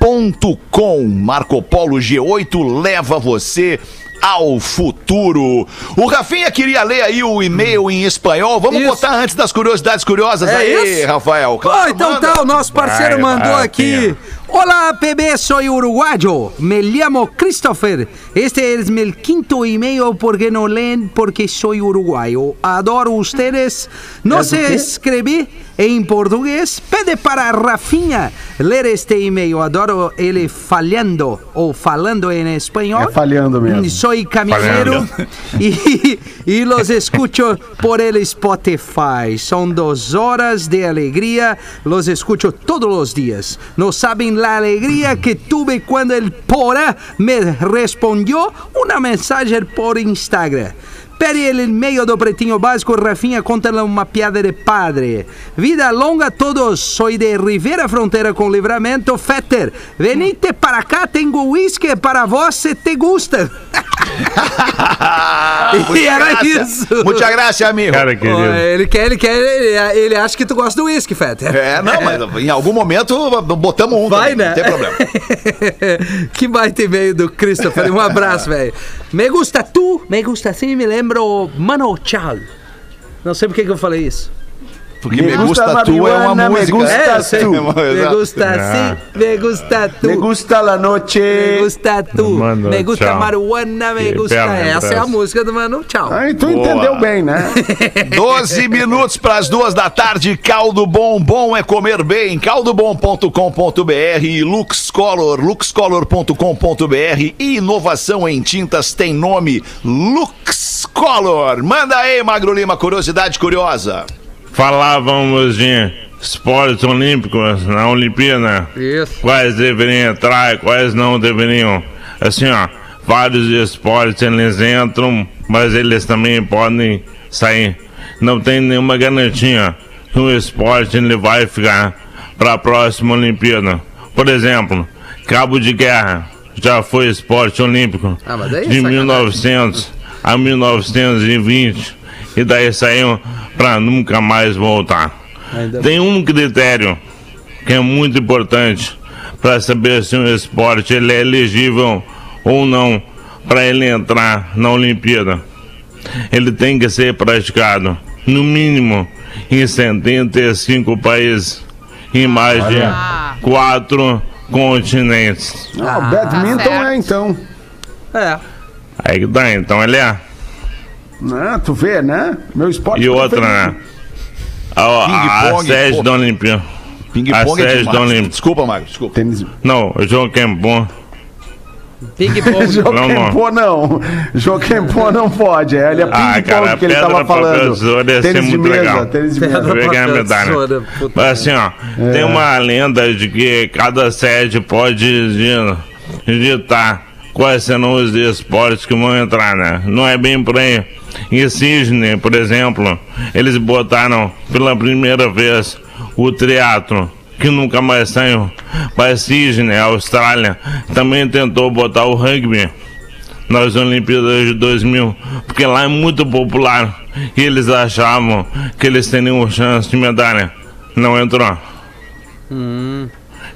G8.com. Marco Polo G8 leva você ao futuro. O Rafinha queria ler aí o e-mail em espanhol. Vamos Isso. botar antes das curiosidades curiosas É aí, isso? Rafael. Ó, então manda. tá, o nosso parceiro Vai, mandou vai, aqui. Olá, PB, soy uruguayo. Me llamo Christopher. Este es mi quinto email porque no leen porque soy uruguayo. Adoro ustedes. No ¿Es sé escribir en portugués. Pede para Rafinha ler este email. Adoro ele falhando o falando en español. É falhando mesmo. Soy caminero y, y los escucho por el Spotify. Son dos horas de alegría. Los escucho todos los días. No saben la alegría que tuve cuando el Pora me respondió una mensaje por Instagram. Per ele meio do Pretinho Básico, Rafinha conta uma piada de padre. Vida longa a todos, soy de Rivera Fronteira com Livramento, Fetter. Venite para cá, tenho whisky para se te gusta. e era isso. Muita graça, amigo. Cara querido. ele quer, ele quer, ele, ele acha que tu gosta do whisky, Fetter. É, não, mas em algum momento botamos um. Vai, também, né? Não tem problema. que baita e-mail do Christopher. Um abraço, velho. Me gusta tu, me gusta assim, me lembro Mano Chao. Não sei por que eu falei isso. Porque Me me gusta gusta, tu é uma marihuana, me música. gusta é, tu. sim, Me gusta assim, me gusta tu. Me gusta la noche. Me gusta tu, Mano me gusta Chao. marihuana, me Que gusta. Essa é a música do Mano Chao. Aí tu Boa. entendeu bem, né? 12 minutos para as duas da tarde. Caldo Bom, bom é comer bem. Caldobom.com.br e Lux Color, luxcolor.com.br. E inovação em tintas tem nome Lux Color. Manda aí, Magro Lima, curiosidade curiosa. Falávamos de esportes olímpicos na Olimpíada. Isso. Quais deveriam entrar e quais não deveriam. Assim, ó, vários esportes eles entram, mas eles também podem sair. Não tem nenhuma garantia que o esporte ele vai ficar para a próxima Olimpíada. Por exemplo, cabo de guerra já foi esporte olímpico Ah, é de sacanagem. 1900 a 1920 e daí saiu para nunca mais voltar. Tem um critério que é muito importante para saber se um esporte ele é elegível ou não para ele entrar na Olimpíada. Ele tem que ser praticado no mínimo em 75 países em mais de Ah. quatro continentes. Ah, o badminton certo. é então. É. Aí que tá, então ele é. Né? Tu vê, né? Meu esporte E outra, né? A, a, a Ping-pong, sede da Olimpíada. Ping-pong A é sede da demais. Olimpíada. Desculpa, Magro, desculpa. Tênis. Não, o jogo é bom. Ping pong. Joquempô não. Joquempô não pode. É, ele é Ah, ping-pong cara, que ele pedra, tava falando. Tênis de muito mesa, legal. tênis de Pedra, mesa. Ia ganhar medalha. tesoura, assim, ó, tem uma lenda de que cada sede pode di- digitar quais serão os esportes que vão entrar, né? Não é bem por aí. Em Sydney, por exemplo, eles botaram pela primeira vez o triatlo, que nunca mais saiu. Mas Sydney, a Austrália, também tentou botar o rugby nas Olimpíadas de 2000, porque lá é muito popular e eles achavam que eles teriam chance de medalha. Não entrou.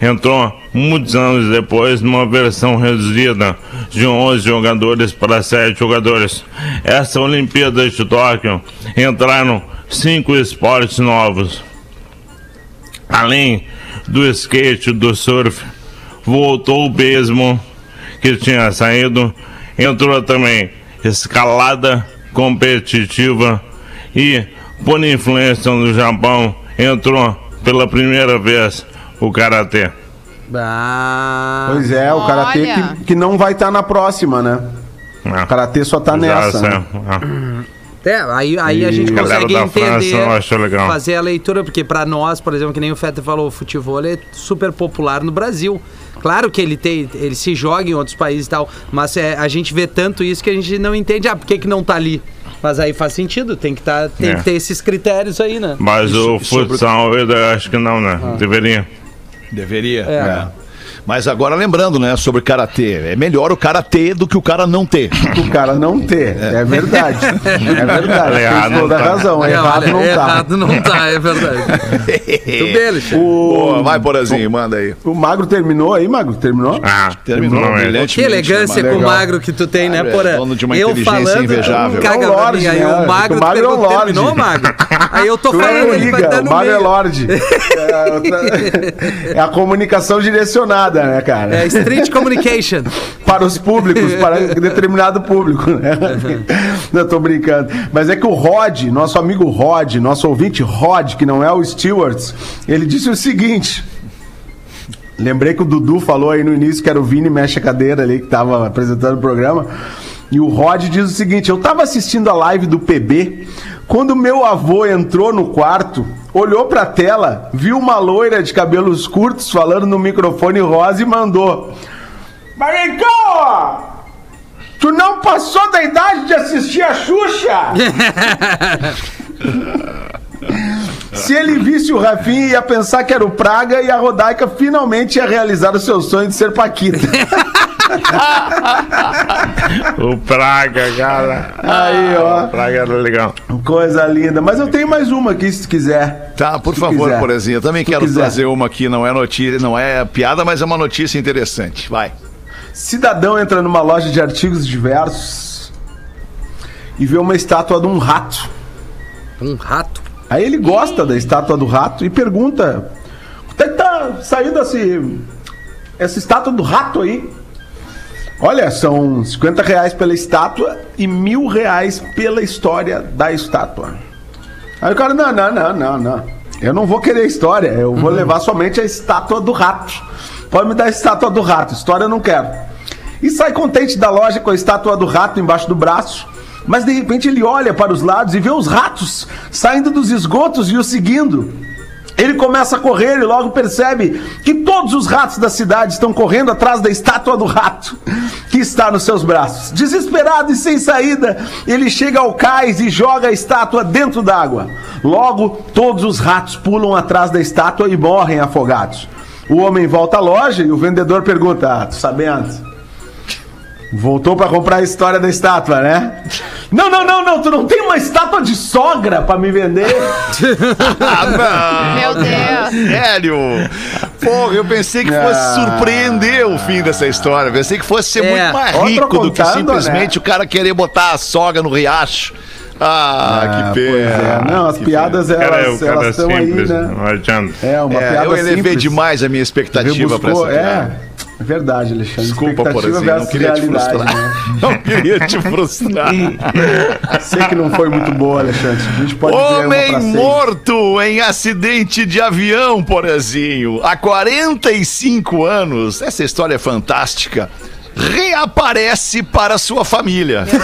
Entrou muitos anos depois numa versão reduzida de 11 jogadores para 7 jogadores. Essa Olimpíada de Tóquio entraram cinco esportes novos. Além do skate, do surf, voltou o beisebol que tinha saído, entrou também escalada competitiva e, por influência do Japão, entrou pela primeira vez o karatê. Ah, Pois é, o karatê que, que não vai estar na próxima, né? Ah, O karatê só tá já nessa. né? Ah. É, aí, aí a gente consegue da França entender, legal. fazer a leitura, porque pra nós, por exemplo, que nem o Fetter falou, o futebol é super popular no Brasil. Claro que ele tem, ele se joga em outros países e tal, mas é, a gente vê tanto isso que a gente não entende, ah, por que, que não tá ali? Mas aí faz sentido, tem que, tá, tem É. que ter esses critérios aí, né? Mas o sobre- futsal, eu acho que não, né? Deveria. Deveria. É. é. Mas agora lembrando, né, sobre karatê. É melhor o cara ter do que o cara não ter. O cara não ter. É, verdade. É verdade. Errado Tem toda não tá. razão. É, errado olha, não tá. errado não tá, é verdade. Tudo bem, Alexandre. Boa, vai, Porazinho, manda aí. O Magro terminou aí, Magro? Terminou? Ah, Terminou, não é. Que elegância com o magro que tu tem, né, é Porã? dono de uma eu inteligência falando, invejável. caga É um lorde, mim, aí né? o magro, O magro é um pergunta, lorde. terminou, magro? Aí eu tô Tu falando, não ele vai o Magro é meio. Lorde. É, outra- é a comunicação direcionada, né, cara? É Street Communication. para os públicos, para determinado público, né? Não, tô brincando. Mas é que o Rod, nosso amigo Rod, nosso ouvinte Rod, que não é o Stewards, ele disse o seguinte. Lembrei que o Dudu falou aí no início que era o Vini Mexe a Cadeira ali que tava apresentando o programa. E o Rod diz o seguinte: Eu tava assistindo a live do PB quando meu avô entrou no quarto, olhou pra tela, viu uma loira de cabelos curtos falando no microfone rosa e mandou: Maricão! Tu não passou da idade de assistir a Xuxa? Se ele visse o Rafinha, ia pensar que era o Praga e a Rodaica finalmente ia realizar o seu sonho de ser Paquita. O Praga, cara. Aí, ó. O Praga era legal. Coisa linda. Mas eu tenho mais uma aqui, se quiser. Tá, por Se favor, quiser. Porazinho. Eu também Se quero quiser. trazer uma aqui, não é notícia, não é piada, mas é uma notícia interessante. Vai. Cidadão entra numa loja de artigos diversos e vê uma estátua de um rato. Um rato. Aí ele gosta da estátua do rato e pergunta: quanto é que tá saindo esse, essa estátua do rato aí? Olha, são 50 reais pela estátua e mil reais pela história da estátua. Aí o cara, não, não, não, não, não. Eu não vou querer história, eu vou levar somente a estátua do rato. Pode me dar a estátua do rato, história eu não quero. E sai contente da loja com a estátua do rato embaixo do braço. Mas de repente ele olha para os lados e vê os ratos saindo dos esgotos e o seguindo. Ele começa a correr e logo percebe que todos os ratos da cidade estão correndo atrás da estátua do rato que está nos seus braços. Desesperado e sem saída, ele chega ao cais e joga a estátua dentro d'água. Logo, todos os ratos pulam atrás da estátua e morrem afogados. O homem volta à loja e o vendedor pergunta: Ah, sabendo? Voltou pra comprar a história da estátua, né? Não, não, não, não, tu não tem uma estátua de sogra pra me vender? Ah, Meu Deus. Sério? Porra, eu pensei que fosse surpreender o fim dessa história. Pensei que fosse ser É. muito mais rico do que contando, simplesmente né? o cara querer botar a soga no riacho. Ah, que pois pena. é. Não, as que piadas, Cara, é elas estão aí, né? não adianta. É, uma pena. É, piada eu elevei simples. demais a minha expectativa pra essa Rebuscou, piada. É, é verdade, Alexandre. Desculpa, por assim, não queria te frustrar. né? Não queria te frustrar. Sei que não foi muito boa, Alexandre. A gente pode Homem morto em acidente de avião, Porazinho. Há 45 anos, essa história é fantástica. Reaparece para sua família.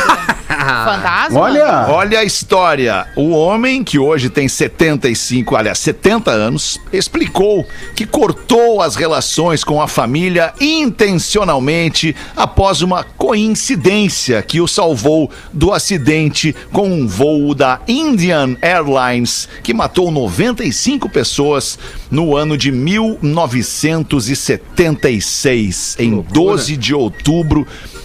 Fantasma? Olha, Olha a história. O homem, que hoje tem 75, aliás, 70 anos, explicou que cortou as relações com a família intencionalmente após uma coincidência que o salvou do acidente com um voo da Indian Airlines que matou 95 pessoas no ano de 1976, em 12 de outubro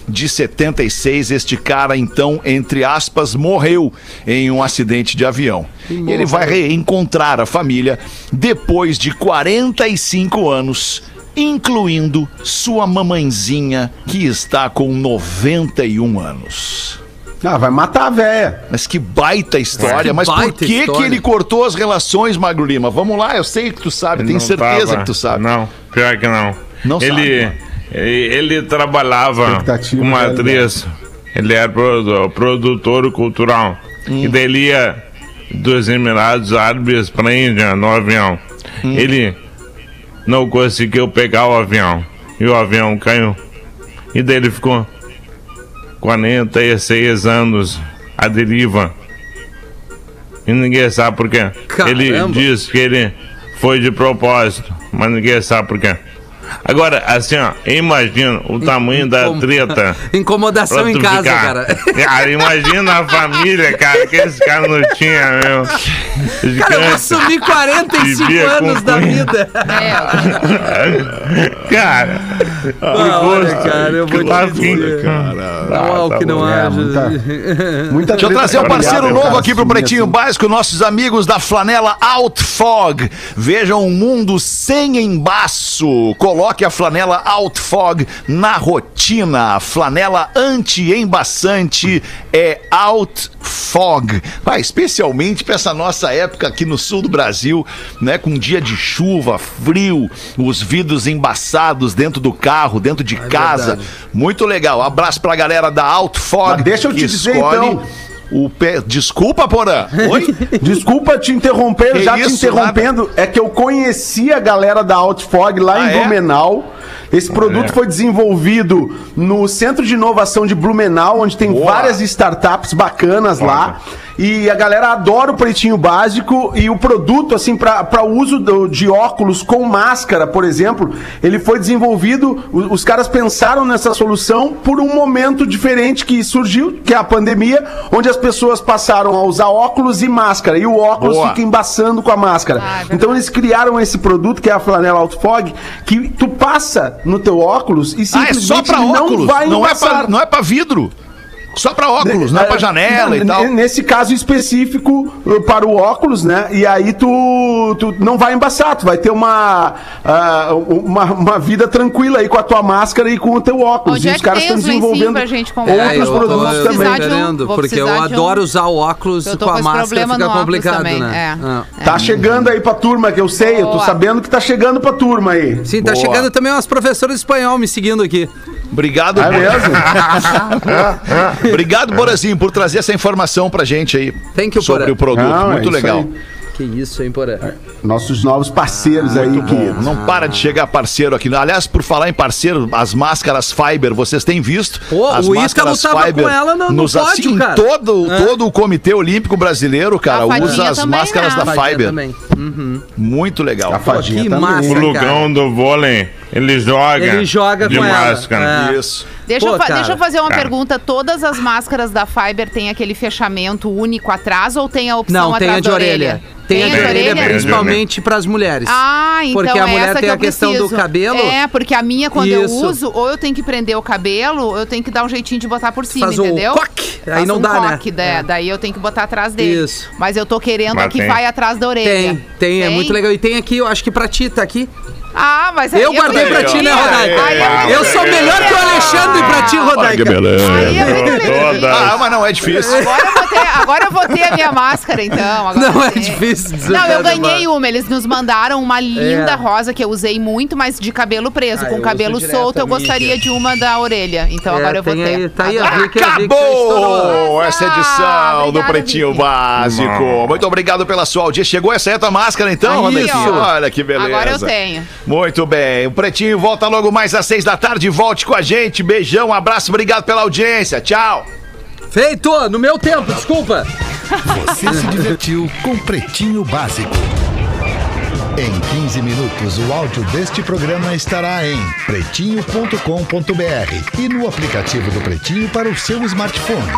de 76, este cara então, entre aspas, morreu em um acidente de avião. E ele vai reencontrar a família depois de 45 anos, incluindo sua mamãezinha, que está com 91 anos. ah, vai matar a véia. Mas que baita história. Que Mas por baita que, que história. ele cortou as relações, Magro Lima? Vamos lá, eu sei que tu sabe, tenho certeza tava- que tu sabe. Não, pior que não. Não ele, sabe, ele, ele trabalhava com uma atriz. Ele era produ- produtor cultural. Hum. E daí ele ia dos Emirados Árabes para a Índia no avião. Hum. Ele não conseguiu pegar o avião. E o avião caiu. E daí ele ficou 46 anos à deriva E ninguém sabe por quê. Ele Caramba. diz que ele foi de propósito, mas ninguém sabe por quê. Agora, assim, ó, imagina o tamanho da Incom- treta. Incomodação em casa, ficar. cara. Cara, imagina a família, cara, que esse cara não tinha, meu. Cara, eu sumir 45 Vivia com anos da cunha. vida. Cara, Ah, olha, cara, eu vou Claro te dizer. Ah, Não há o tá que não bom. É, haja. muita- Muita Deixa eu trazer um parceiro novo cara? aqui pro Pretinho assim. Básico, nossos amigos da flanela Outfog. Vejam um mundo sem embaço. Coloque a flanela Outfog na rotina. A flanela anti-embaçante é Outfog. Vai, especialmente para essa nossa época aqui no sul do Brasil, né? Com dia de chuva, frio, os vidros embaçados dentro do carro, dentro de casa. verdade. Muito legal. Abraço pra galera da Outfog. Mas deixa eu te dizer, escolhe então. O pé... Desculpa, Porã. Oi? Desculpa te interromper, Que já te isso, interrompendo. É que eu conheci a galera da Outfog lá Ah, em é? Esse produto É. foi desenvolvido no Centro de Inovação de Blumenau, onde tem Boa. várias startups bacanas lá. E a galera adora o pretinho básico e o produto, assim, para uso do- de óculos com máscara, por exemplo, ele foi desenvolvido. o- Os caras pensaram nessa solução por um momento diferente que surgiu, que é a pandemia, onde as pessoas passaram a usar óculos e máscara. E o óculos Boa. fica embaçando com a máscara. Ah, é então eles criaram esse produto, que é a flanela Outfog, que tu passa no teu óculos e Ah, é simplesmente só pra óculos. não vai Não é embaçar. pra, não é pra vidro. Só pra óculos, não é pra janela e Não, tal. Nesse caso específico, uh, para o óculos, né? E aí tu, tu não vai embaçar, tu vai ter uma, ah, uma, uma vida tranquila aí com a tua máscara e com o teu óculos. Onde e é os caras estão desenvolvendo pra gente comprar? outros É, eu tô- produtos eu tô também. um- querendo, porque eu de um- adoro usar o óculos Eu tô com com a máscara, fica complicado, também, né? é. Ah. Tá chegando aí pra turma, que eu sei, eu tô Boa. sabendo que tá chegando pra turma aí. Sim, tá Boa. chegando também umas professoras de espanhol me seguindo aqui. Obrigado, É mesmo? Obrigado, Borazinho, por trazer essa informação pra gente aí. Thank you, sobre Porã. o produto. Não, é Muito isso legal. aí. Que isso, hein, Porã? Nossos novos parceiros aí, Muito bom. queridos. Não para de chegar parceiro aqui. Aliás, por falar em parceiro, as máscaras Fiber, vocês têm visto? Pô, as o Ícaro tava com ela no- no nos, pódio, assim, cara. Todo, todo o Comitê Olímpico Brasileiro, cara, usa as máscaras né? da Fiber. também. Muito legal. A fadinha que também. massa. O cara. Lugão do vôlei, ele joga. Ele joga de com ela. máscara. É. Isso. Deixa, Pô, eu cara. deixa eu fazer uma Cara. pergunta. Todas as máscaras da Fiber têm aquele fechamento único atrás ou tem a opção Não, tem atrás a de da orelha. Tem, a de orelha, principalmente para as mulheres. Ah, então Porque a é mulher essa tem que a eu questão do preciso. cabelo. É, porque a minha, quando eu Isso. uso, ou eu tenho que prender o cabelo, ou eu tenho que dar um jeitinho de botar por cima, Faz entendeu? coque, aí Faz não um dá, né? coque, da- É. Daí eu tenho que botar atrás dele. Isso. Mas eu tô querendo Mas que tem. vai atrás da orelha. Tem, tem, é muito legal. E tem aqui, eu acho que pra ti, tá aqui. Ah, mas aí Eu guardei pra ti, né, Rodaica? Aí é Eu sou melhor que o Alexandre pra ti, Rodaica. Aí é. Todas. Ah, mas não é difícil. Agora eu, vou ter, agora eu vou ter a minha máscara, então. Agora Não eu é difícil dizer Não, eu nada, ganhei uma. Eles nos mandaram uma linda É. rosa que eu usei muito, mas de cabelo preso. Ah, Com eu cabelo uso direto solto, eu a minha, gostaria de uma da orelha. Então É, agora eu vou tem ter. aí, tá aí, Agora- estourou. Acabou essa edição do Obrigada, Pretinho Vicky. Básico. Muito obrigado pela sua audiência. Chegou essa aí a tua máscara, então. Rodequinho? Olha que beleza. Agora eu tenho. Muito bem. O Pretinho volta logo mais às seis da tarde. Volte com a gente. Beijão, um abraço, obrigado pela audiência. Tchau. Feito, no meu tempo, desculpa. Você se divertiu com Pretinho Básico. Em 15 minutos, o áudio deste programa estará em pretinho.com.br e no aplicativo do Pretinho para o seu smartphone.